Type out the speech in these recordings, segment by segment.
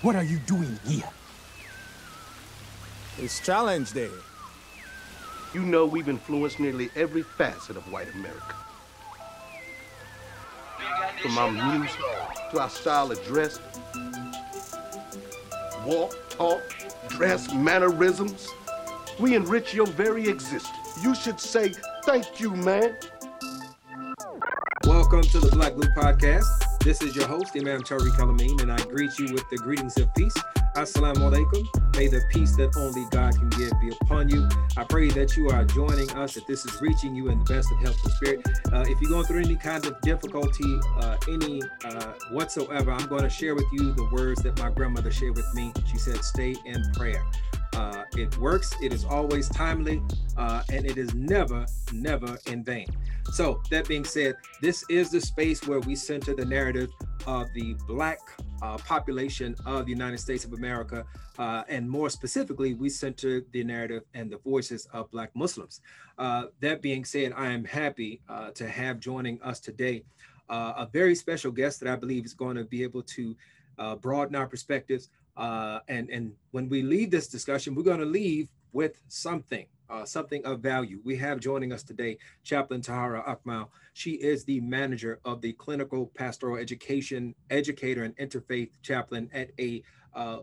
What are you doing here? It's challenge day. You know we've influenced nearly every facet of white America. From our music to our style of dress, walk, talk, dress, mannerisms. We enrich your very existence. You should say thank you, man. Welcome to the Black Blue Podcast. This is your host, Imam Tariq Alameen, and I greet you with the greetings of peace. Assalamu alaikum. May the peace that only God can give be upon you. I pray that you are joining us, that this is reaching you in the best of health and spirit. Uh, if you're going through any kind of difficulty, uh, any uh, whatsoever, I'm going to share with you the words that my grandmother shared with me. She said, Stay in prayer. Uh, it works, it is always timely, uh, and it is never, never in vain. So, that being said, this is the space where we center the narrative of the Black uh, population of the United States of America. Uh, and more specifically, we center the narrative and the voices of Black Muslims. Uh, that being said, I am happy uh, to have joining us today uh, a very special guest that I believe is going to be able to uh, broaden our perspectives. And, and when we leave this discussion, we're going to leave with something uh, something of value. We have joining us today Chaplain Tahara Akmal. She is the manager of the clinical pastoral education educator and interfaith chaplain at a uh,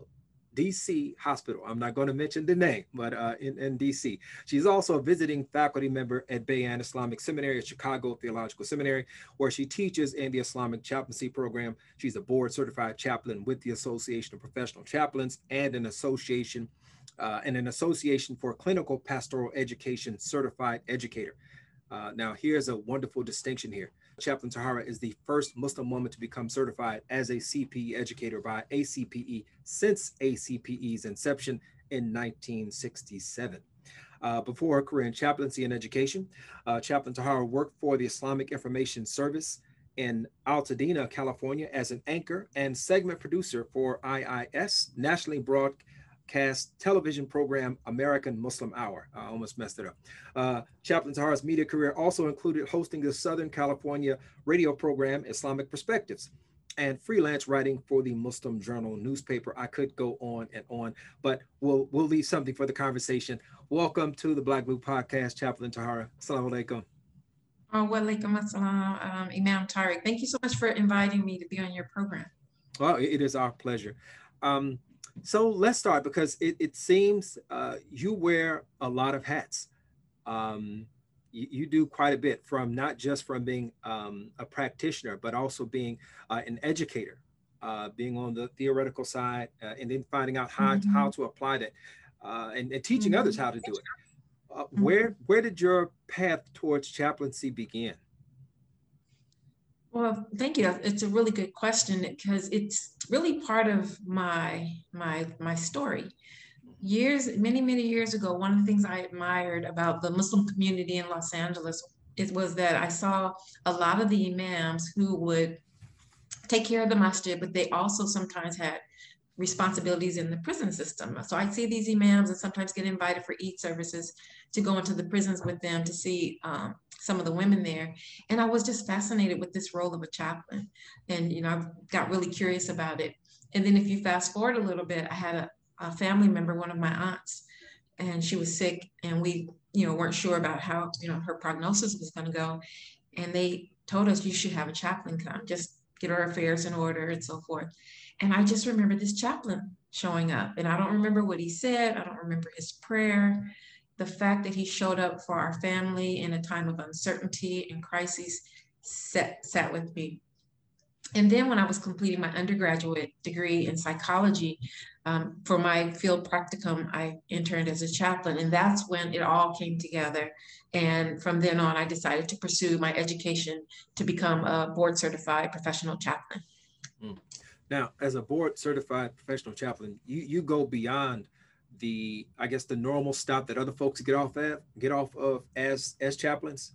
DC hospital. I'm not going to mention the name, but uh, in, in DC. She's also a visiting faculty member at Bayan Islamic Seminary at Chicago Theological Seminary, where she teaches in the Islamic chaplaincy program. She's a board certified chaplain with the Association of Professional Chaplains and an association uh, and an Association for Clinical Pastoral Education certified educator. Uh, now, here's a wonderful distinction here. Chaplain Tahara is the first Muslim woman to become certified as a CPE educator by ACPE since ACPE's inception in 1967. Uh, before her career in chaplaincy and education, uh, Chaplain Tahara worked for the Islamic Information Service in Altadena, California, as an anchor and segment producer for IIS, nationally broadcast cast television program American Muslim Hour. I almost messed it up. Uh, Chaplain Tahara's media career also included hosting the Southern California radio program Islamic Perspectives and freelance writing for the Muslim Journal newspaper. I could go on and on, but we'll we'll leave something for the conversation. Welcome to the Black Blue Podcast, Chaplain Tahara. Assalamu alaikum. Oh, wa alaikum assalam, um, Imam Tariq. Thank you so much for inviting me to be on your program. Well, it is our pleasure. Um, so let's start because it, it seems uh, you wear a lot of hats. Um, you, you, do quite a bit from not just from being um, a practitioner, but also being uh, an educator, uh, being on the theoretical side, uh, and then finding out how, mm-hmm. how to apply that uh, and, and, teaching mm-hmm. others how to do it. Uh, mm-hmm. Where, where did your path towards chaplaincy begin? Well, thank you. It's a really good question because it's really part of my my my story. Years, many many years ago, one of the things I admired about the Muslim community in Los Angeles it was that I saw a lot of the imams who would take care of the masjid, but they also sometimes had responsibilities in the prison system. So I see these imams and sometimes get invited for Eid services to go into the prisons with them to see um, some of the women there. And I was just fascinated with this role of a chaplain. And, you know, I got really curious about it. And then if you fast forward a little bit, I had a, a family member, one of my aunts, and she was sick and we, you know, weren't sure about how, you know, her prognosis was going to go. And they told us you should have a chaplain come, just get our affairs in order and so forth. And I just remember this chaplain showing up. And I don't remember what he said. I don't remember his prayer the fact that he showed up for our family in a time of uncertainty and crises sat, sat with me. And then when I was completing my undergraduate degree in psychology, um, for my field practicum, I interned as a chaplain. And that's when it all came together. And from then on, I decided to pursue my education to become a board certified professional chaplain. Mm. Now, as a board certified professional chaplain, you, you go beyond the I guess the normal stop that other folks get off at get off of as as chaplains?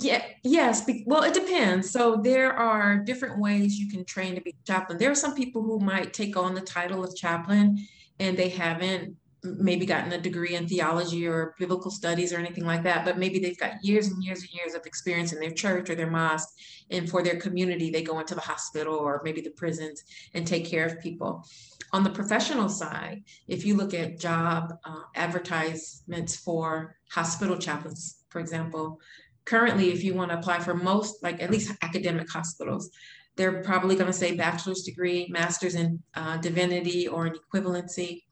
Yeah, yes. Well, it depends. So there are different ways you can train to be chaplain. There are some people who might take on the title of chaplain and they haven't maybe gotten a degree in theology or biblical studies or anything like that, but maybe they've got years and years and years of experience in their church or their mosque. And for their community, they go into the hospital or maybe the prisons and take care of people. On the professional side, if you look at job uh, advertisements for hospital chaplains, for example, currently, if you want to apply for most, like at least academic hospitals, they're probably going to say bachelor's degree, master's in uh, divinity or an equivalency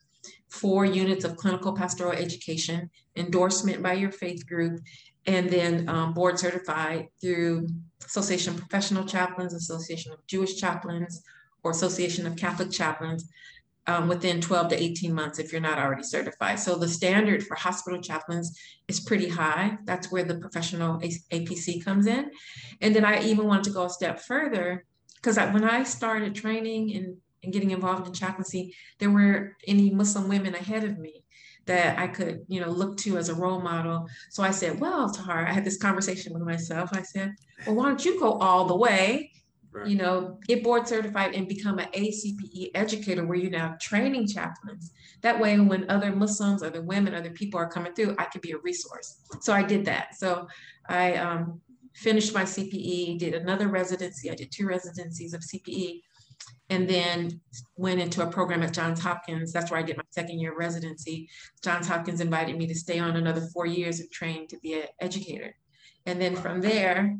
four units of clinical pastoral education, endorsement by your faith group, and then um, board certified through Association of Professional Chaplains, Association of Jewish Chaplains, or Association of Catholic Chaplains um, within 12 to 18 months if you're not already certified. So the standard for hospital chaplains is pretty high. That's where the professional APC comes in. And then I even wanted to go a step further because when I started training in and getting involved in chaplaincy, there were any Muslim women ahead of me that I could, you know, look to as a role model. So I said, well, Tahar, I had this conversation with myself. I said, well, why don't you go all the way, right. you know, get board certified and become an ACPE educator where you're now training chaplains. That way, when other Muslims, other women, other people are coming through, I could be a resource. So I did that. So I um, finished my CPE, did another residency. I did two residencies of CPE and then went into a program at Johns Hopkins. That's where I did my second year residency. Johns Hopkins invited me to stay on another four years of training to be an educator. And then from there,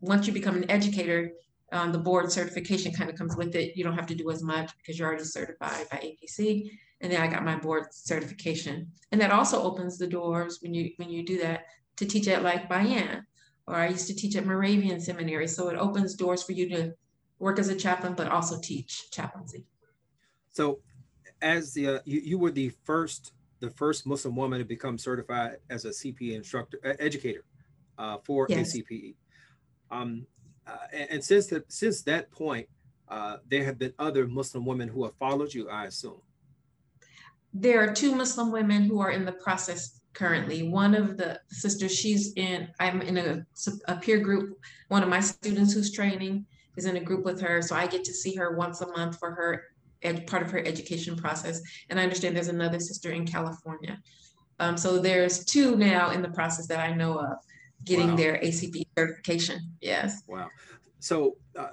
once you become an educator, um, the board certification kind of comes with it. You don't have to do as much because you're already certified by APC. And then I got my board certification. And that also opens the doors when you when you do that to teach at like Bayan. Or I used to teach at Moravian Seminary. So it opens doors for you to work as a chaplain, but also teach chaplaincy. So, as the uh, you, you were the first the first Muslim woman to become certified as a CPE instructor uh, educator uh, for yes. ACPE. Um, and, and, since that since that point, uh, there have been other Muslim women who have followed you, I assume. There are two Muslim women who are in the process currently. One of the sisters, she's in. I'm in a, a peer group. One of my students who's training is in a group with her. So I get to see her once a month for her ed- part of her education process. And I understand there's another sister in California. Um, so there's two now in the process that I know of getting wow. their ACP certification. Yes. Wow. So, uh,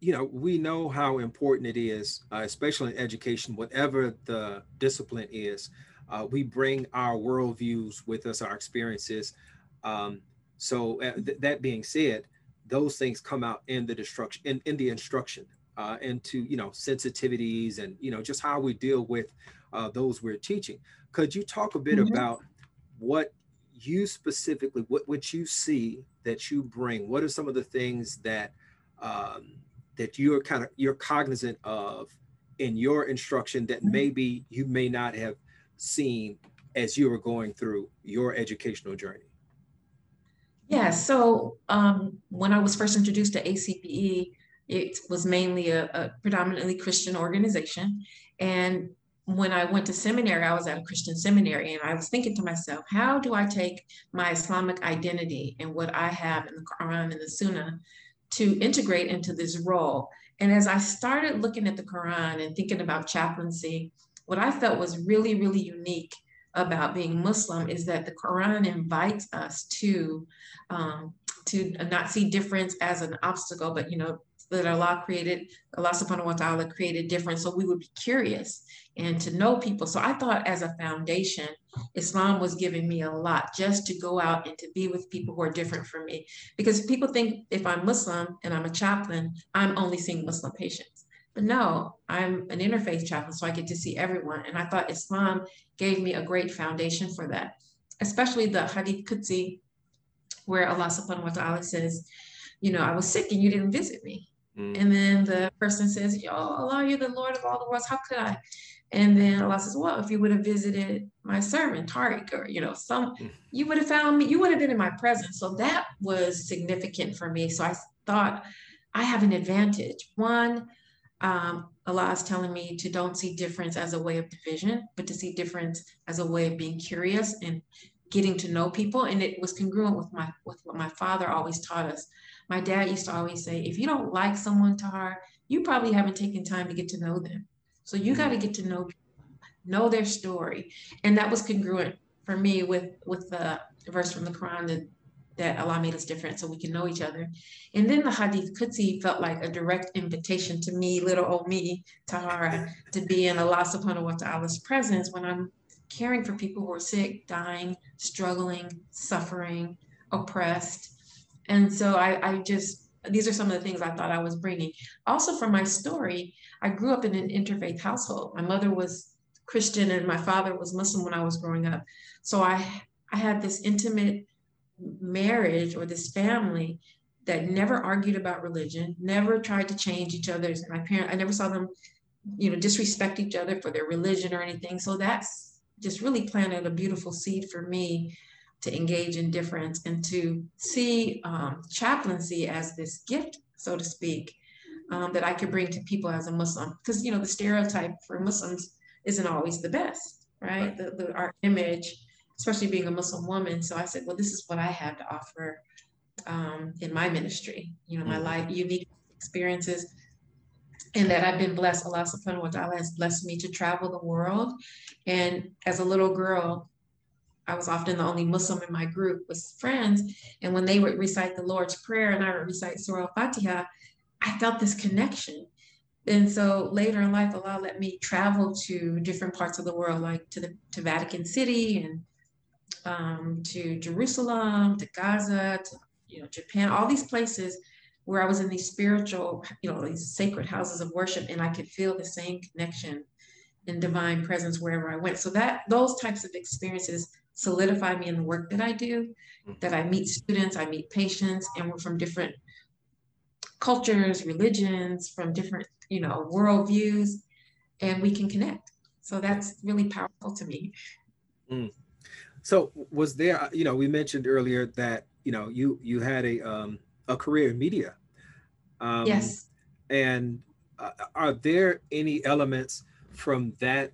you know, we know how important it is, uh, especially in education, whatever the discipline is. Uh, we bring our worldviews with us, our experiences. Um, so, uh, th- that being said, those things come out in the destruction in, in the instruction uh, into you know sensitivities and you know just how we deal with uh, those we're teaching could you talk a bit mm-hmm. about what you specifically what what you see that you bring what are some of the things that um, that you're kind of you're cognizant of in your instruction that mm-hmm. maybe you may not have seen as you were going through your educational journey yeah, so um, when I was first introduced to ACPE, it was mainly a, a, predominantly Christian organization. And when I went to seminary, I was at a Christian seminary, and I was thinking to myself, how do I take my Islamic identity and what I have in the Quran and the Sunnah to integrate into this role? And as I started looking at the Quran and thinking about chaplaincy, what I felt was really, really unique about being Muslim is that the Quran invites us to um, to not see difference as an obstacle, but you know that mm-hmm. Allah created, Allah subhanahu wa ta'ala created difference. So we would be curious and to know people. So I thought as a foundation, Islam was giving me a lot just to go out and to be with people who are different from me. Because people think if I'm Muslim and I'm a chaplain, I'm only seeing Muslim patients. But no, I'm an interfaith chaplain, so I get to see everyone. And I thought Islam gave me a great foundation for that, especially the Hadith Qudsi, where Allah subhanahu wa ta'ala says, you know, I was sick and you didn't visit me. Mm. And then the person says, Yo, Allah, you're the Lord of all the worlds. How could I? And then Allah says, Well, if you would have visited my servant, Tariq, or you know, some mm. you would have found me, you would have been in my presence. So that was significant for me. So I thought I have an advantage. One, um, Allah is telling me to don't see difference as a way of division, but to see difference as a way of being curious and getting to know people. And it was congruent with my with what my father always taught us. My dad used to always say, if you don't like someone, Tahar, you probably haven't taken time to get to know them. So you got to get to know know their story. And that was congruent for me with with the verse from the Quran that that Allah made us different so we can know each other. And then the Hadith Qudsi felt like a direct invitation to me, little old me, Tahara, to be in Allah subhanahu wa ta'ala's presence when I'm caring for people who are sick, dying, struggling, suffering, oppressed. And so I, I just, these are some of the things I thought I was bringing. Also, from my story, I grew up in an interfaith household. My mother was Christian and my father was Muslim when I was growing up. So I, I had this intimate marriage or this family that never argued about religion, never tried to change each other's. My parent, I never saw them, you know, disrespect each other for their religion or anything. So that's just really planted a beautiful seed for me to engage in difference and to see um, chaplaincy as this gift, so to speak, um, that I could bring to people as a Muslim. Because you know, the stereotype for Muslims isn't always the best, right? The, the, our image especially being a Muslim woman. So I said, well, this is what I have to offer um, in my ministry, you know, my mm-hmm. life, unique experiences. And that I've been blessed. Allah subhanahu wa ta'ala has blessed me to travel the world. And as a little girl, I was often the only Muslim in my group with friends. And when they would recite the Lord's Prayer and I would recite Surah Al Fatiha, I felt this connection. And so later in life, Allah let me travel to different parts of the world, like to the to Vatican City and um, to Jerusalem, to Gaza, to you know Japan, all these places where I was in these spiritual, you know, these sacred houses of worship, and I could feel the same connection and divine presence wherever I went. So that those types of experiences solidify me in the work that I do. Mm-hmm. That I meet students, I meet patients, and we're from different cultures, religions, from different you know worldviews, and we can connect. So that's really powerful to me. Mm. So was there, you know, we mentioned earlier that, you know, you you had a um, a career in media. Um, yes. And uh, are there any elements from that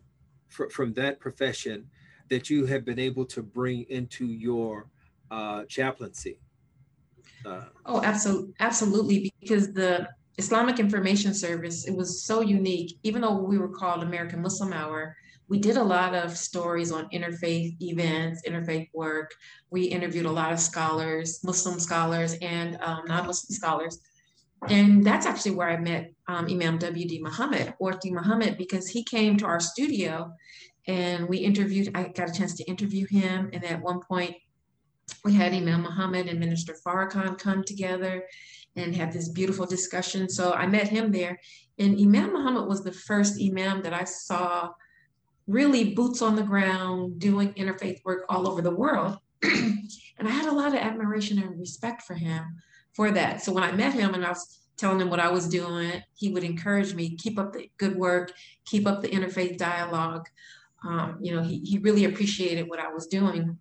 fr- from that profession that you have been able to bring into your uh, chaplaincy? Uh, oh, absolutely, absolutely, because the Islamic Information Service it was so unique. Even though we were called American Muslim Hour, we did a lot of stories on interfaith events, interfaith work. We interviewed a lot of scholars, Muslim scholars and um, non-Muslim scholars. And that's actually where I met um, Imam W.D. Muhammad, Orti Muhammad, because he came to our studio and we interviewed, I got a chance to interview him. And at one point, we had Imam Muhammad and Minister Farrakhan come together and have this beautiful discussion. So I met him there. And Imam Muhammad was the first Imam that I saw really boots on the ground doing interfaith work all over the world. and I had a lot of admiration and respect for him for that. So when I met him and I was telling him what I was doing, he would encourage me, keep up the good work, keep up the interfaith dialogue. Um, you know, he, he really appreciated what I was doing.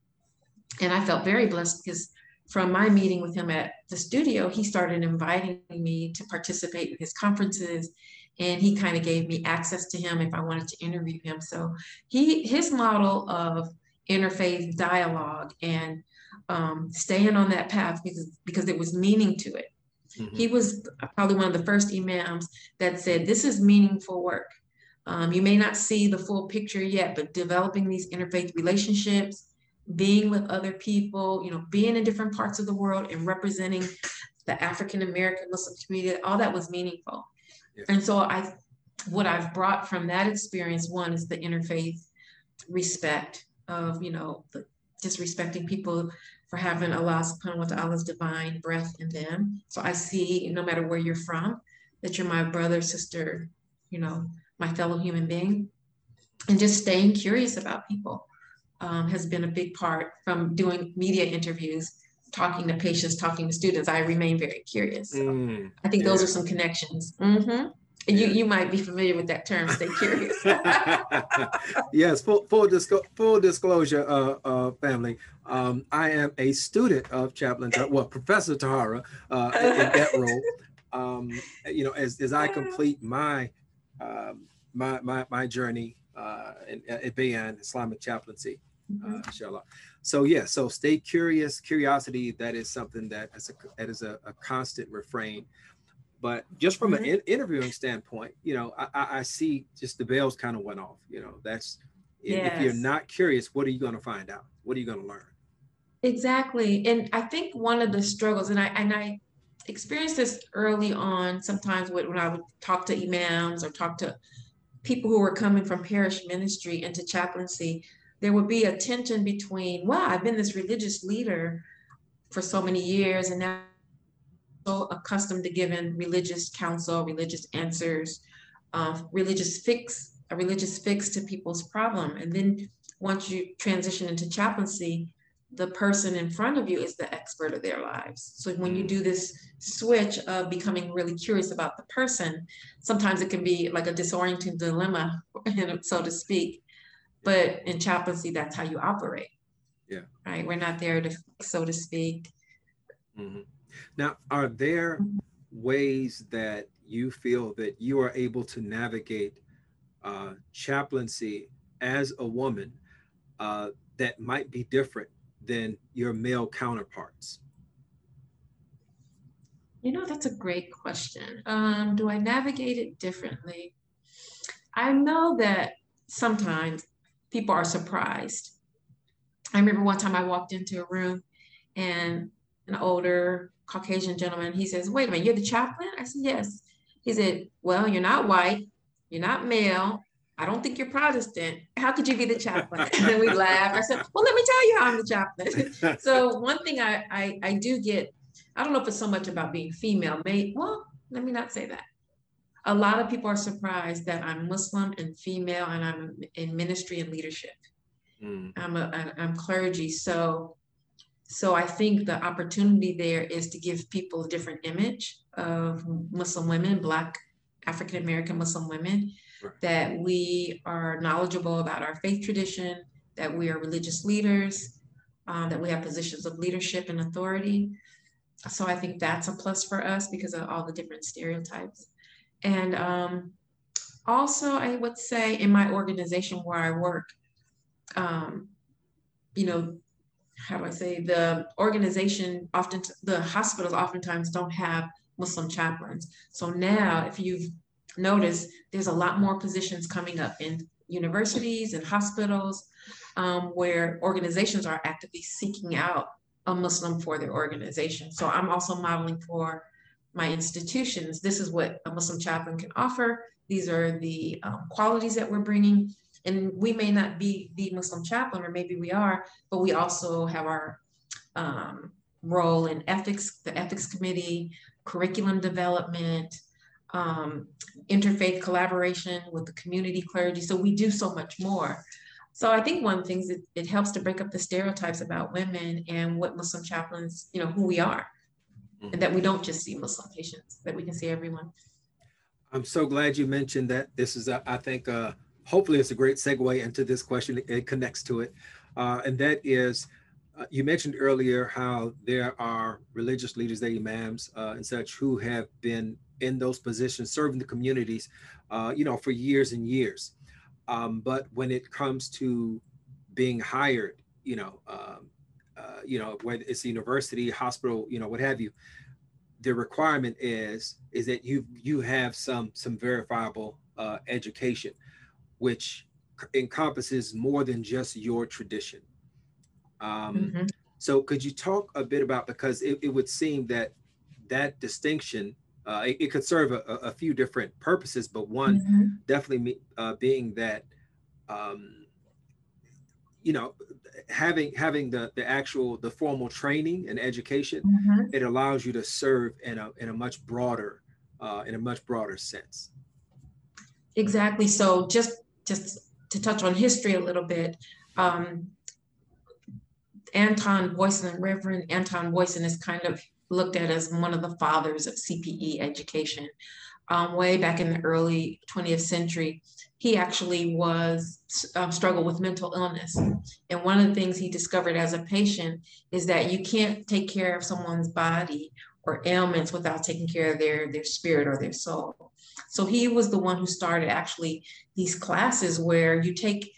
And I felt very blessed because from my meeting with him at the studio, he started inviting me to participate in his conferences and he kind of gave me access to him if I wanted to interview him. So he his model of interfaith dialogue and um, staying on that path because because it was meaning to it. Mm-hmm. He was probably one of the first imams that said, "This is meaningful work. Um, you may not see the full picture yet, but developing these interfaith relationships." being with other people, you know, being in different parts of the world and representing the African American Muslim community, all that was meaningful. And so I, what I've brought from that experience, one is the interfaith respect of, you know, the, just respecting people for having Allah subhanahu wa ta'ala's divine breath in them. So I see no matter where you're from, that you're my brother, sister, you know, my fellow human being. And just staying curious about people um, has been a big part from doing media interviews talking to patients, talking to students, I remain very curious. So mm, I think yeah. those are some connections. Mm-hmm. You you might be familiar with that term. Stay curious. yes, full full, disco- full disclosure, uh, uh, family. Um, I am a student of Chaplain, well, Professor Tahara uh, in, that role. Um, you know, as as I complete my um, my, my my journey uh, in, at Bayan Islamic chaplaincy, uh, mm-hmm. inshallah. So yeah, so stay curious. Curiosity that is something that is a that is a, a constant refrain. But just from mm-hmm. an in- interviewing standpoint, you know, I, I, see just the bells kind of went off. You know, that's Yes. If you're not curious, what are you going to find out? What are you going to learn? Exactly. And I think one of the struggles, and I and I experienced this early on sometimes when I would talk to imams or talk to people who were coming from parish ministry into chaplaincy, there would be a tension between, wow, I've been this religious leader for so many years and now so accustomed to giving religious counsel, religious answers, uh, religious fix, a religious fix to people's problem. And then once you transition into chaplaincy, the person in front of you is the expert of their lives. So when you do this switch of becoming really curious about the person, sometimes it can be like a disorienting dilemma, so to speak. But in chaplaincy, that's how you operate. Yeah. Right. We're not there to, so to speak. Mm-hmm. Now, are there ways that you feel that you are able to navigate uh, chaplaincy as a woman uh, that might be different than your male counterparts? You know, that's a great question. Um, do I navigate it differently? I know that sometimes people are surprised. I remember one time I walked into a room and an older Caucasian gentleman, he says, Wait a minute, you're the chaplain? I said, Yes. He said, Well, you're not white, you're not male, I don't think you're Protestant. How could you be the chaplain? And then we laugh. I said, Well, let me tell you how I'm the chaplain. so one thing I, I, I do get, I don't know if it's so much about being female. May well, let me not say that. A lot of people are surprised that I'm Muslim and female, and I'm in ministry and leadership. Mm. I'm a I'm clergy, so so I think the opportunity there is to give people a different image of Muslim women, Black African American Muslim women, that we are knowledgeable about our faith tradition, that we are religious leaders, um, that we have positions of leadership and authority. So I think that's a plus for us because of all the different stereotypes. And um, also, I would say in my organization where I work, um, you know, how do I say the organization often the hospitals oftentimes don't have Muslim chaplains. So now, if you've notice there's a lot more positions coming up in universities and hospitals um, where organizations are actively seeking out a Muslim for their organization. So I'm also modeling for my institutions. This is what a Muslim chaplain can offer. These are the um, qualities that we're bringing. And we may not be the Muslim chaplain, or maybe we are, but we also have our um, role in ethics, the ethics committee, curriculum development, um, interfaith collaboration with the community clergy. So we do so much more. So I think one of the things it, it helps to break up the stereotypes about women and what Muslim chaplains, you know, who we are, mm-hmm. and that we don't just see Muslim patients, that we can see everyone. I'm so glad you mentioned that. This is, I think, uh, hopefully it's a great segue into this question. It connects to it. Uh, and that is, uh, you mentioned earlier how there are religious leaders, the imams uh, and such, who have been in those positions, serving the communities, uh, you know, for years and years. Um, but when it comes to being hired, you know, um, uh, you know, whether it's a university, hospital, you know, what have you, the requirement is is that you you have some some verifiable uh, education, which encompasses more than just your tradition. Um, mm-hmm. So, could you talk a bit about because it, it would seem that that distinction uh, it, it, could serve a, a, few different purposes, but one mm-hmm. definitely uh, being that, um, you know, having having the the actual the formal training and education, mm-hmm. it allows you to serve in a in a much broader uh, in a much broader sense. Exactly. So just just to touch on history a little bit. Um, Anton Boisen, Reverend Anton Boisen is kind of looked at as one of the fathers of CPE education. Um, way back in the early 20th century, he actually was um, struggled with mental illness. And one of the things he discovered as a patient is that you can't take care of someone's body or ailments without taking care of their, their spirit or their soul. So he was the one who started actually these classes where you take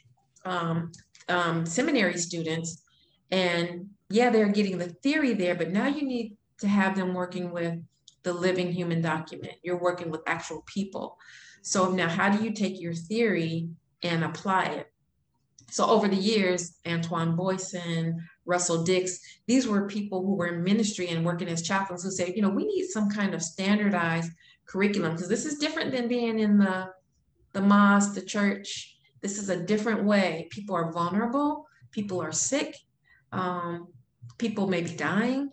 um, um, seminary students and yeah, they're getting the theory there, but now you need to have them working with the living human document. You're working with actual people. So now, how do you take your theory and apply it? so over the years, Antoine Boisen, Russell Dicks, these were people who were in ministry and working as chaplains who said, you know, we need some kind of standardized curriculum because this is different than being in the the mosque, the church. This is a different way. People are vulnerable. People are sick. Um, people may be dying.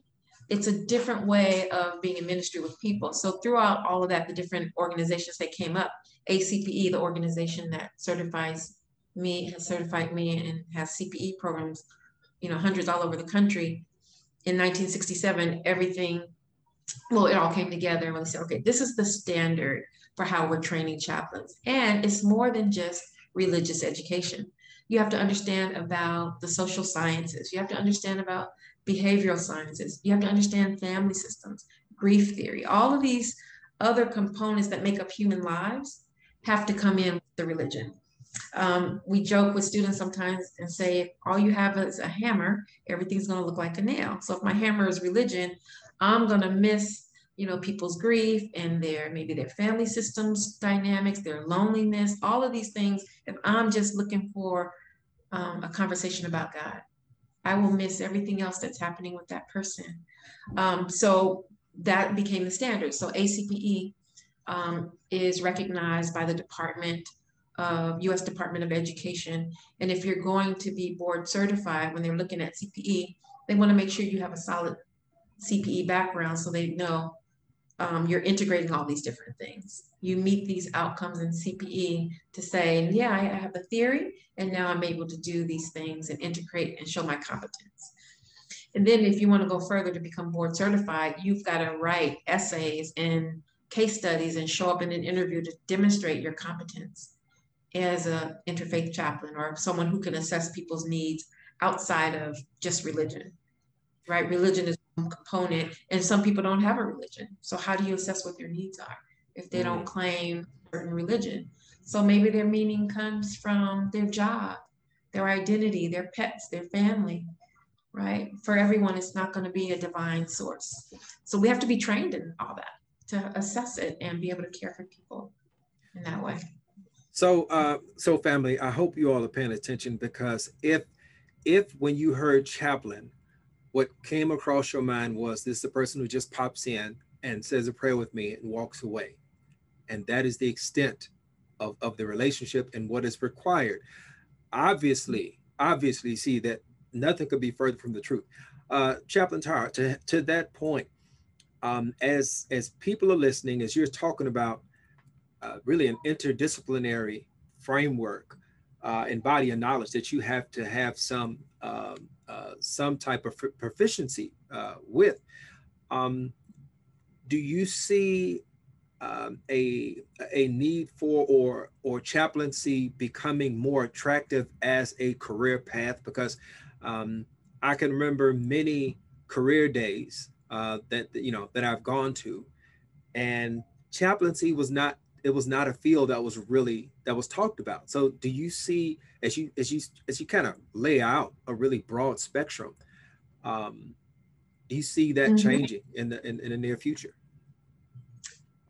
It's a different way of being in ministry with people. So throughout all of that, the different organizations that came up, ACPE, the organization that certifies me, has certified me and has CPE programs, you know, hundreds all over the country. In 1967, everything, well, it all came together and we said, okay, this is the standard for how we're training chaplains. And it's more than just religious education. You have to understand about the social sciences. You have to understand about behavioral sciences. You have to understand family systems, grief theory, all of these other components that make up human lives have to come in with the religion. Um, we joke with students sometimes and say, all you have is a hammer, everything's going to look like a nail. So if my hammer is religion, I'm going to miss, you know, people's grief and their maybe their family systems dynamics, their loneliness, all of these things. If I'm just looking for um, a conversation about God, I will miss everything else that's happening with that person. Um, so that became the standard. So ACPE um, is recognized by the department uh, US Department of Education. And if you're going to be board certified when they're looking at CPE, they want to make sure you have a solid CPE background so they know um, you're integrating all these different things. You meet these outcomes in CPE to say, yeah, I have the theory, and now I'm able to do these things and integrate and show my competence. And then if you want to go further to become board certified, you've got to write essays and case studies and show up in an interview to demonstrate your competence as a interfaith chaplain or someone who can assess people's needs outside of just religion right religion is component and some people don't have a religion. So how do you assess what their needs are if they don't claim certain religion? So maybe their meaning comes from their job their identity their pets their family right? For everyone it's not going to be a divine source. So we have to be trained in all that to assess it and be able to care for people in that way. So, uh, so family, I hope you all are paying attention because if, if when you heard chaplain, what came across your mind was this is the person who just pops in and says a prayer with me and walks away, and that is the extent of, of the relationship and what is required. Obviously, obviously, see that nothing could be further from the truth. Uh, Chaplain Tara, to, to that point, um, as as people are listening, as you're talking about uh, really an interdisciplinary framework uh, and body of knowledge that you have to have some um, uh, some type of proficiency uh, with. Um, do you see um, a a need for or or chaplaincy becoming more attractive as a career path? Because um, I can remember many career days uh, that you know that I've gone to, and chaplaincy was not it was not a field that was really that was talked about. So do you see as you as you as you kind of lay out a really broad spectrum, um, do you see that mm-hmm. changing in the in, in, the near future?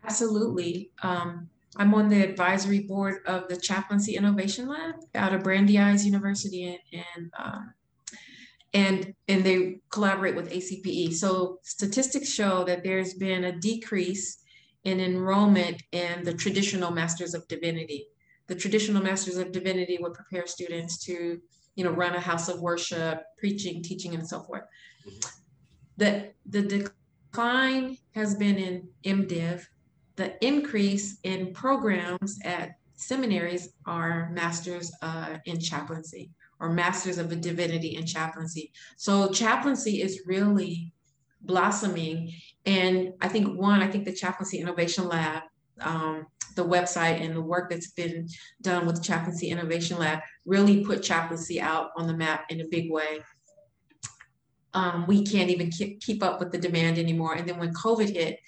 Absolutely. Um, I'm on the advisory board of the Chaplaincy Innovation Lab out of Brandeis University and, and um, and and they collaborate with ACPE. So statistics show that there's been a decrease in enrollment in the traditional Masters of Divinity. The traditional Masters of Divinity would prepare students to, you know, run a house of worship, preaching, teaching, and so forth. The, the decline has been in MDiv. The increase in programs at seminaries are Masters uh, in Chaplaincy or Masters of Divinity in Chaplaincy. So chaplaincy is really blossoming. And I think one, I think the Chaplaincy Innovation Lab, um, the website and the work that's been done with the Chaplaincy Innovation Lab really put chaplaincy out on the map in a big way. Um, we can't even keep, up with the demand anymore. And then when COVID hit,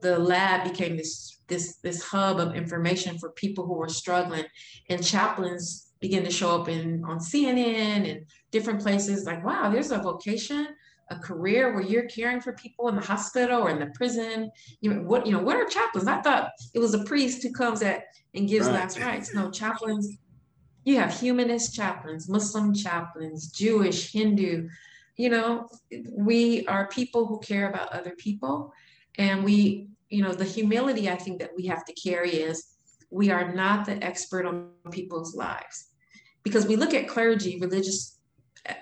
the lab became this this this hub of information for people who were struggling, and chaplains began to show up in on CNN and different places. Like, wow, there's a vocation a career where you're caring for people in the hospital or in the prison. You know, what you know, what are chaplains? I thought it was a priest who comes at and gives right. last rites. No, chaplains you have humanist chaplains, Muslim chaplains, Jewish, Hindu. You know, we are people who care about other people. And we, you know, the humility I think that we have to carry is we are not the expert on people's lives. Because we look at clergy, religious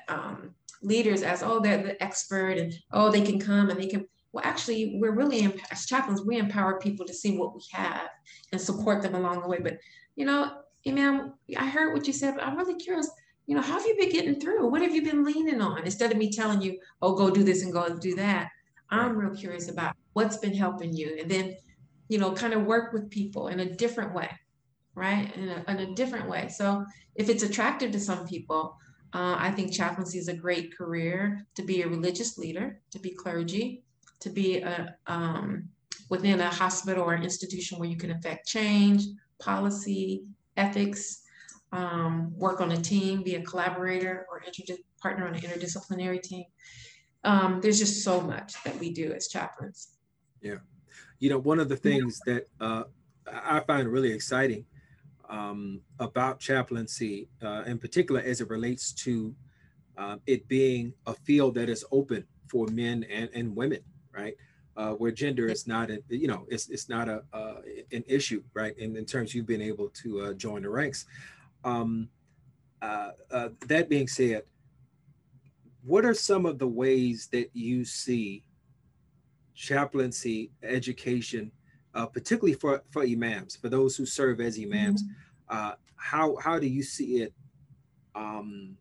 um, leaders as, oh, they're the expert and, oh, they can come and they can. Well, actually, we're really, as chaplains, we empower people to see what we have and support them along the way. But, you know, Imam, I heard what you said, but I'm really curious. You know, how have you been getting through? What have you been leaning on? Instead of me telling you, oh, go do this and go do that, I'm real curious about what's been helping you. And then, you know, kind of work with people in a different way, right? In a, in a different way. So if it's attractive to some people, uh, I think chaplaincy is a great career to be a religious leader, to be clergy, to be a, um, within a hospital or an institution where you can affect change, policy, ethics, um, work on a team, be a collaborator or partner on an interdisciplinary team. Um, there's just so much that we do as chaplains. Yeah. You know, one of the things that uh, I find really exciting um, about chaplaincy, uh, in particular as it relates to uh, it being a field that is open for men and, and women, right? uh, where gender is not, a, you know, it's, it's not a an issue, right? In, in terms you've been able to uh, join the ranks. Um, uh, uh, that being said, what are some of the ways that you see chaplaincy education, uh, particularly for, for imams, for those who serve as imams, mm-hmm. how, how do you see it um,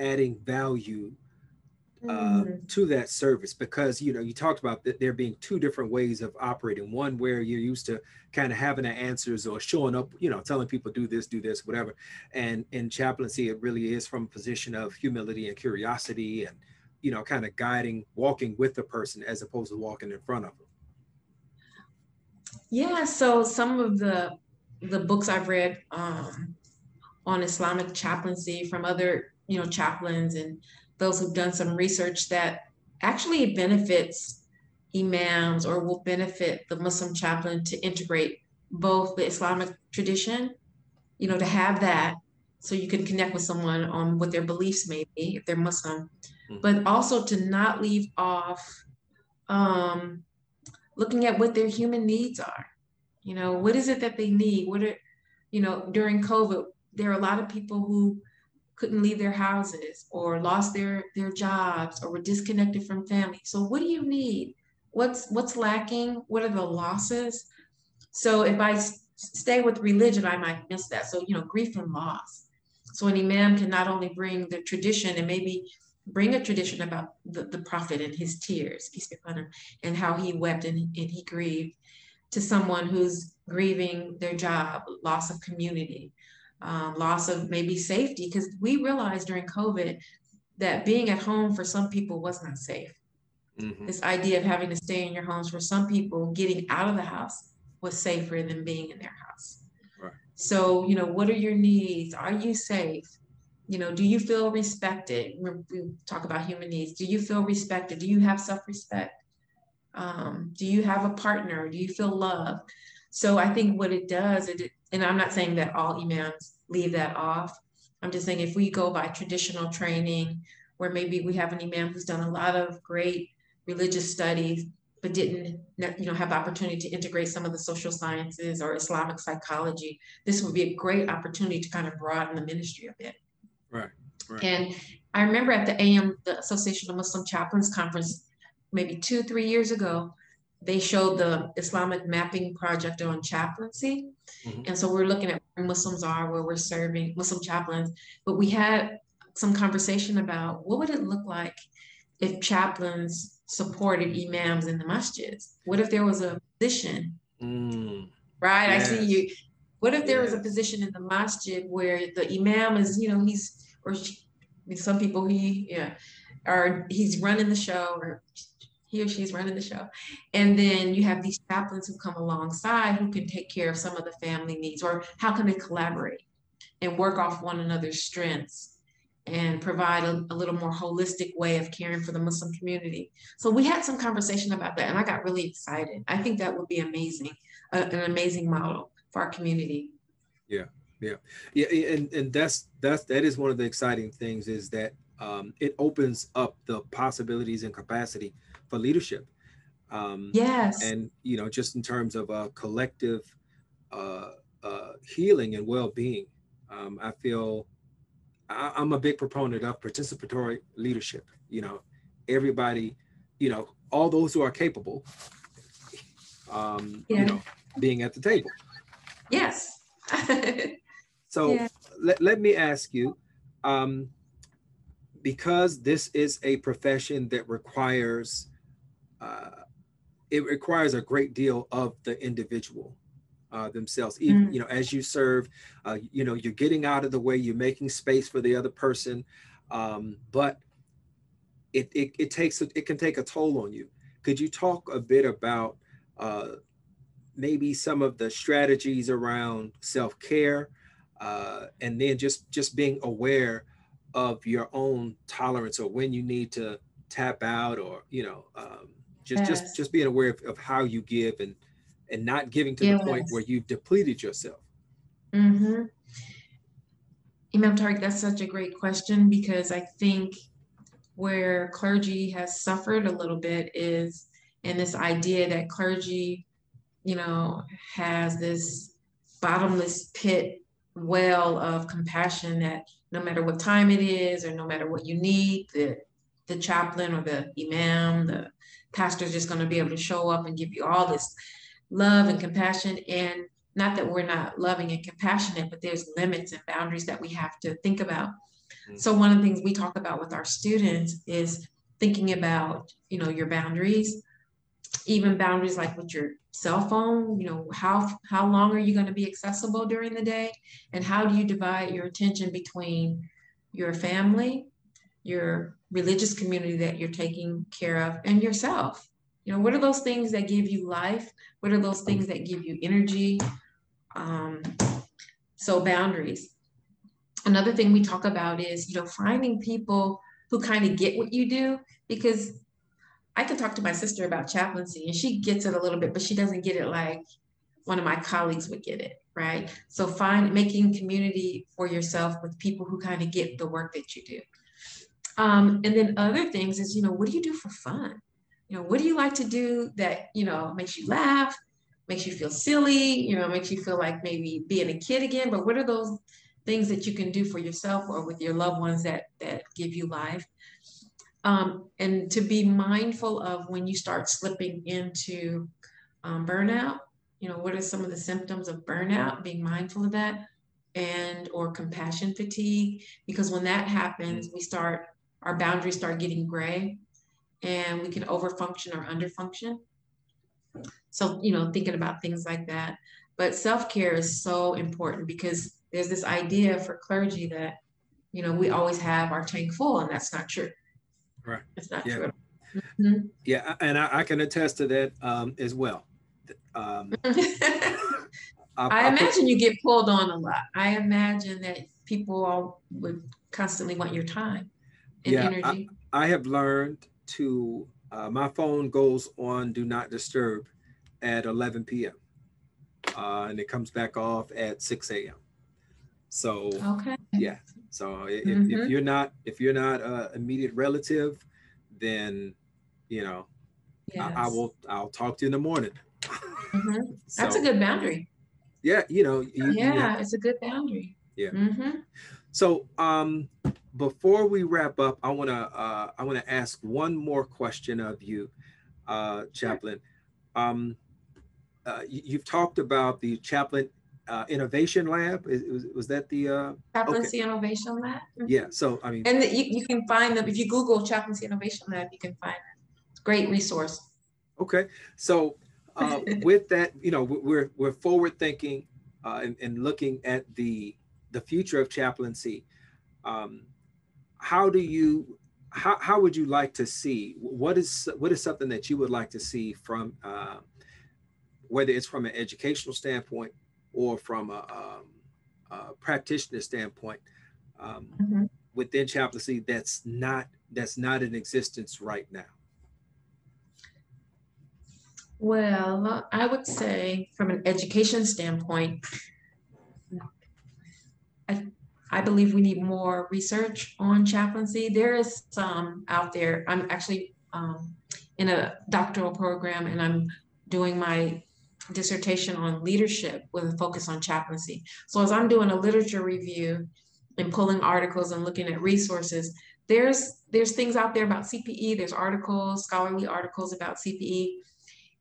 adding value uh, mm. to that service because you know you talked about that there being two different ways of operating one where you're used to kind of having the answers or showing up you know telling people do this do this whatever and in chaplaincy it really is from a position of humility and curiosity and you know kind of guiding walking with the person as opposed to walking in front of them yeah so some of the the books i've read um, on islamic chaplaincy from other you know chaplains and those who've done some research that actually benefits imams or will benefit the Muslim chaplain to integrate both the Islamic tradition, you know, to have that so you can connect with someone on what their beliefs may be if they're Muslim, mm-hmm. but also to not leave off um, looking at what their human needs are. You know, what is it that they need? What are, you know, during COVID, there are a lot of people who couldn't leave their houses or lost their their jobs or were disconnected from family. So what do you need? What's what's lacking? What are the losses? So if i s- stay with religion i might miss that. So you know grief and loss. So an imam can not only bring the tradition and maybe bring a tradition about the, the prophet and his tears peace be upon him and how he wept and, and he grieved to someone who's grieving their job loss of community um, loss of maybe safety, because we realized during COVID that being at home for some people was not safe. Mm-hmm. This idea of having to stay in your homes for some people, getting out of the house was safer than being in their house. Right. So, you know, what are your needs? Are you safe? You know, do you feel respected? We talk about human needs. Do you feel respected? Do you have self respect? Um, do you have a partner? Do you feel love? So I think what it does, it, and I'm not saying that all imams leave that off. I'm just saying if we go by traditional training, where maybe we have an imam who's done a lot of great religious studies, but didn't you know have the opportunity to integrate some of the social sciences or Islamic psychology, this would be a great opportunity to kind of broaden the ministry a bit. Right. right. And I remember at the AM, the Association of Muslim Chaplains Conference, maybe two, three years ago, they showed the Islamic mapping project on chaplaincy. Mm-hmm. And so we're looking at where Muslims are, where we're serving Muslim chaplains. But we had some conversation about what would it look like if chaplains supported imams in the masjids? What if there was a position? Mm. Right? Yes. I see you. What if there was a position in the masjid where the imam is, you know, he's or she, some people he yeah, or he's running the show or he or she's running the show. And then you have these chaplains who come alongside who can take care of some of the family needs, or how can they collaborate and work off one another's strengths and provide a, a little more holistic way of caring for the Muslim community. So we had some conversation about that, and I got really excited. I think that would be amazing, an amazing model for our community. Yeah, Yeah, yeah, and and that's that's that is one of the exciting things is that um, it opens up the possibilities and capacity for leadership. Um, yes, and you know, just in terms of a collective uh, uh, healing and well-being, um, I feel I, I'm a big proponent of participatory leadership. You know, everybody, you know, all those who are capable, um, yeah. you know, being at the table. Yes. so yeah. let, let me ask you, um, because this is a profession that requires, uh, it requires a great deal of the individual uh, themselves. Even, mm. you know, as you serve, uh, you know, you're getting out of the way, you're making space for the other person, um, but it, it, it takes it can take a toll on you. Could you talk a bit about uh, maybe some of the strategies around self-care uh, and then just just being aware of your own tolerance or when you need to tap out or you know um, just yes. just just being aware of, of, how you give and and not giving to yes. the point where you've depleted yourself mm-hmm. imam tariq that's such a great question because i think where clergy has suffered a little bit is in this idea that clergy you know, has this bottomless pit well of compassion that no matter what time it is or no matter what you need, the the chaplain or the imam, the pastor is just going to be able to show up and give you all this love and compassion. And not that we're not loving and compassionate, but there's limits and boundaries that we have to think about. Mm-hmm. So one of the things we talk about with our students is thinking about, you know, your boundaries, even boundaries like with your cell phone you know how how long are you going to be accessible during the day? And how do you divide your attention between your family your religious community that you're taking care of and yourself? You know what are those things that give you life? What are those things that give you energy? Um, so boundaries. Another thing we talk about is you know finding people who kind of get what you do because I can talk to my sister about chaplaincy and she gets it a little bit, but she doesn't get it like one of my colleagues would get it, right? So find making community for yourself with people who kind of get the work that you do. Um, and then other things is, you know, what do you do for fun? You know, what do you like to do that, you know, makes you laugh, makes you feel silly, you know, makes you feel like maybe being a kid again, but what are those things that you can do for yourself or with your loved ones that that give you life? Um, and to be mindful of when you start slipping into um, burnout, you know, what are some of the symptoms of burnout? Being mindful of that and or compassion fatigue, because when that happens, we start, our boundaries start getting gray and we can overfunction or underfunction. So, you know, thinking about things like that. But self-care is so important because there's this idea for clergy that, you know, we always have our tank full and that's not true Right. It's not yeah. true. Mm-hmm. Yeah, and I, I, can attest to that um, as well. Um, I, I, imagine you get pulled on a lot. I imagine that people all would constantly want your time and yeah, energy. I, I have learned to, uh, my phone goes on do not disturb at 11 p.m. Uh, and it comes back off at 6 a.m. So okay. yeah. So if, mm-hmm. if you're not if you're not a immediate relative, then you know yes. I, I, will I'll talk to you in the morning. Mm-hmm. so, That's a good boundary. Yeah, you know. You, yeah, you it's a good boundary. Yeah. Mm-hmm. So um, before we wrap up, I wanna uh, I wanna ask one more question of you, uh, Chaplain. Um, uh, you, have talked about the chaplain uh, Innovation Lab. Is, was, was that the uh, Chaplaincy okay. Innovation Lab? Yeah. So I mean, and the, you, you can find them if you Google Chaplaincy Innovation Lab. You can find it. Great resource. Okay. So uh, with that, you know, we're we're forward thinking uh, and, and looking at the the future of chaplaincy. Um, how do you how, how would you like to see what is what is something that you would like to see from uh, whether it's from an educational standpoint or from a, um, a practitioner standpoint um, mm-hmm. within chaplaincy that's not that's not in existence right now? Well, I would say from an education standpoint, I, I believe we need more research on chaplaincy. There is some out there. I'm actually um, in a doctoral program and I'm doing my dissertation on leadership with a focus on chaplaincy. So as I'm doing a literature review and pulling articles and looking at resources, there's there's things out there about CPE. There's articles, scholarly articles about CPE,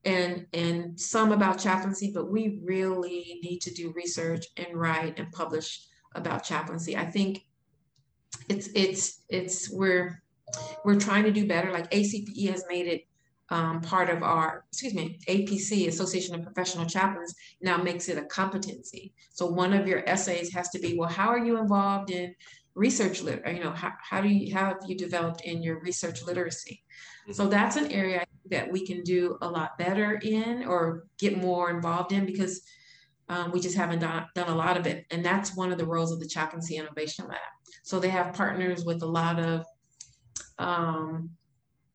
and and some about chaplaincy. But we really need to do research and write and publish about chaplaincy. I think it's it's it's we're we're trying to do better. Like ACPE has made it um, part of our, excuse me, APC, Association of Professional Chaplains, now makes it a competency. So one of your essays has to be, well, how are you involved in research lit, you know, how, how do you, how have you developed in your research literacy? Mm-hmm. So that's an area that we can do a lot better in or get more involved in because um, we just haven't done, done a lot of it. And that's one of the roles of the Chaplaincy Innovation Lab. So they have partners with a lot of um,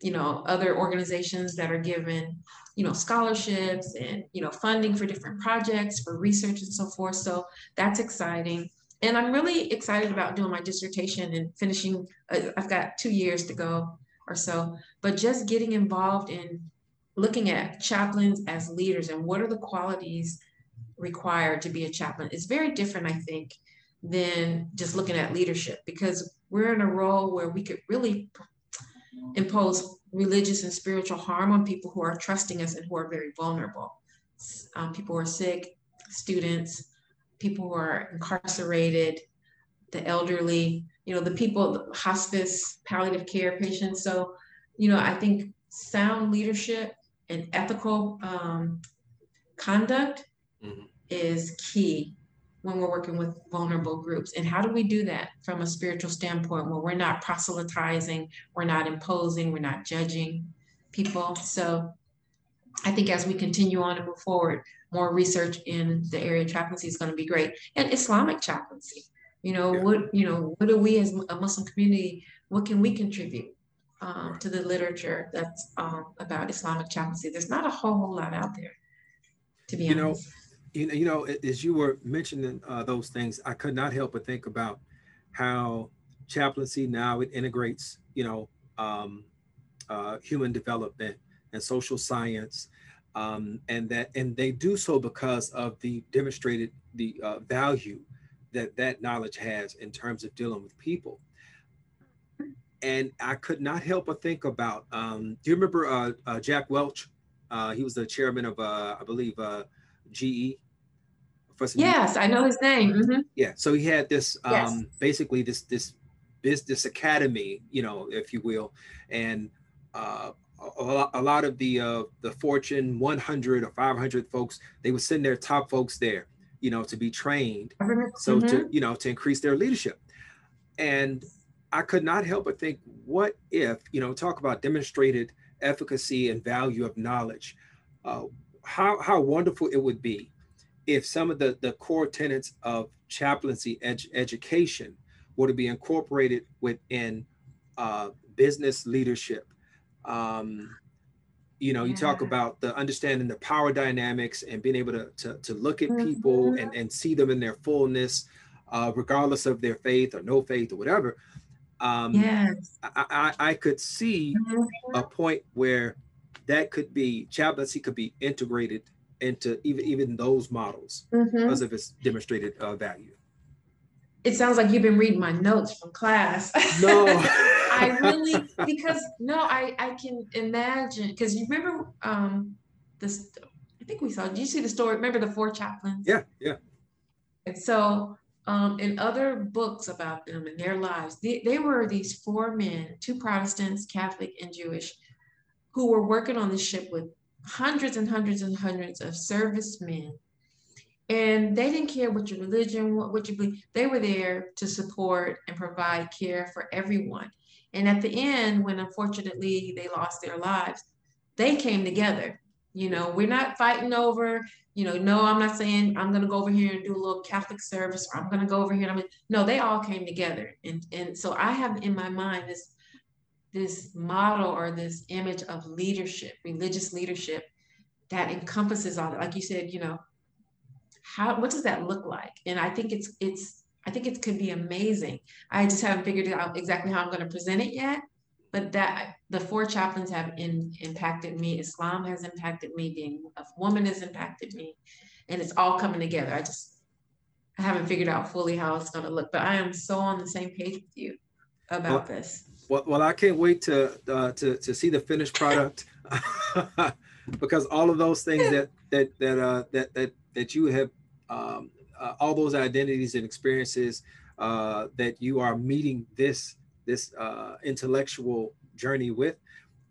you know, other organizations that are given, you know, scholarships and, you know, funding for different projects for research and so forth. So that's exciting. And I'm really excited about doing my dissertation and finishing. Uh, I've got two years to go or so, but just getting involved in looking at chaplains as leaders and what are the qualities required to be a chaplain is very different, I think, than just looking at leadership because we're in a role where we could really impose religious and spiritual harm on people who are trusting us and who are very vulnerable. Um, people who are sick, students, people who are incarcerated, the elderly, you know, the people, hospice, palliative care patients. So, you know, I think sound leadership and ethical um, conduct mm-hmm. is key when we're working with vulnerable groups. And how do we do that from a spiritual standpoint where we're not proselytizing, we're not imposing, we're not judging people? So I think as we continue on and move forward, more research in the area of chaplaincy is going to be great. And Islamic chaplaincy, you know, yeah. what you know, what do we as a Muslim community, what can we contribute um, to the literature that's um, about Islamic chaplaincy? There's not a whole, whole lot out there, to be you honest. Know, you know, you know, as you were mentioning uh, those things, I could not help but think about how chaplaincy now it integrates, you know, um, uh, human development and social science, um, and that and they do so because of the demonstrated the uh, value that that knowledge has in terms of dealing with people. And I could not help but think about. Um, do you remember uh, uh, Jack Welch? Uh, he was the chairman of, I believe, GE Yes, I know his name. Mm-hmm. Yeah, so he had this um, yes. basically this this business academy, you know, if you will, and uh, a, a lot of the uh, the Fortune 100 or 500 folks, they would send their top folks there, you know, to be trained, so mm-hmm. to you know to increase their leadership. And I could not help but think, what if you know talk about demonstrated efficacy and value of knowledge? Uh, how how wonderful it would be if some of the, the core tenets of chaplaincy ed- education were to be incorporated within uh, business leadership. Um, you know, yeah. you talk about the understanding the power dynamics and being able to, to, to look at people mm-hmm. and, and see them in their fullness, uh, regardless of their faith or no faith or whatever. Um, yes. I, I, I could see mm-hmm. a point where that could be chaplaincy could be integrated into even even those models mm-hmm. because of its demonstrated uh, value. It sounds like you've been reading my notes from class. No, I really because no, I I can imagine because you remember um this. I think we saw. Did you see the story? Remember the four chaplains? Yeah, yeah. And so um, in other books about them and their lives, they, they were these four men, two Protestants, Catholic, and Jewish, who were working on the ship with hundreds and hundreds and hundreds of servicemen. And they didn't care what your religion, what, what you believe. They were there to support and provide care for everyone. And at the end, when unfortunately they lost their lives, they came together. You know, we're not fighting over, you know, no, I'm not saying I'm going to go over here and do a little Catholic service or I'm going to go over here. And I mean, no, they all came together. And, and so I have in my mind this this model or this image of leadership, religious leadership that encompasses all that. Like you said, you know, how what does that look like? And I think it's it's I think it could be amazing. I just haven't figured out exactly how I'm going to present it yet. But that the four chaplains have in, impacted me. Islam has impacted me. Being a woman has impacted me, and it's all coming together. I just I haven't figured out fully how it's going to look, but I am so on the same page with you about well, this. Well, well, I can't wait to uh, to to see the finished product because all of those things that that that uh, that that that you have um, uh, all those identities and experiences uh, that you are meeting this this uh, intellectual journey with,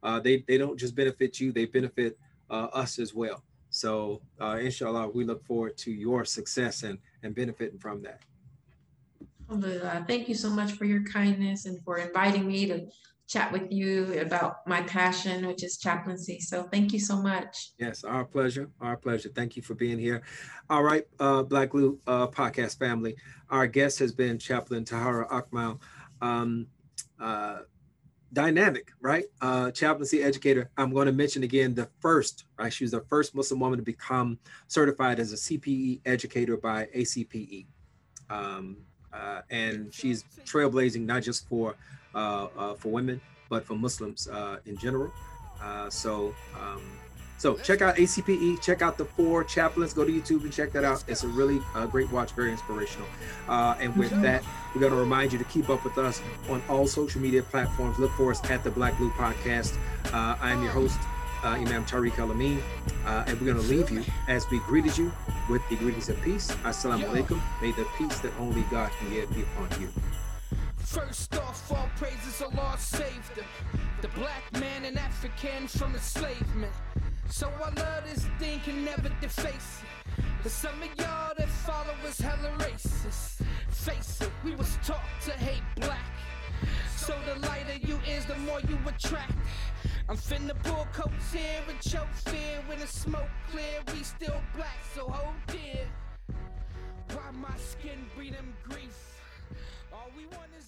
uh, they they don't just benefit you; they benefit uh, us as well. So, uh, inshallah, we look forward to your success and and benefiting from that. Thank you so much for your kindness and for inviting me to chat with you about my passion, which is chaplaincy. So thank you so much. Yes, our pleasure. Our pleasure. Thank you for being here. All right, uh, Black Glue uh, podcast family. Our guest has been Chaplain Tahara Akmal. Um, uh, dynamic, right? Uh, chaplaincy educator. I'm going to mention again the first, right? She was the first Muslim woman to become certified as a CPE educator by ACPE. Um, uh, and she's trailblazing not just for uh, uh, for women, but for Muslims uh, in general. so, um, so check out ACPE, check out the four chaplains. Go to YouTube and check that out. It's a really great watch, very inspirational. and with that, we're going to remind you to keep up with us on all social media platforms. Look for us at the Black Blue Podcast. I am your host, uh, Imam Tariq Al Amin. Uh, and we're going to leave you as we greeted you with the greetings of peace. Assalamu alaikum. May the peace that only God can give be upon you. First off, all praises Allah saved them. The black man and African from enslavement. So I love this thing can never deface it. But some of y'all that follow us hella racist. Face it, we was taught to hate black. So the lighter you is, the more you attract. I'm finna pull coats here and choke fear. When the smoke clear, we still black, so hold dear. Why my skin breathing grief? All we want is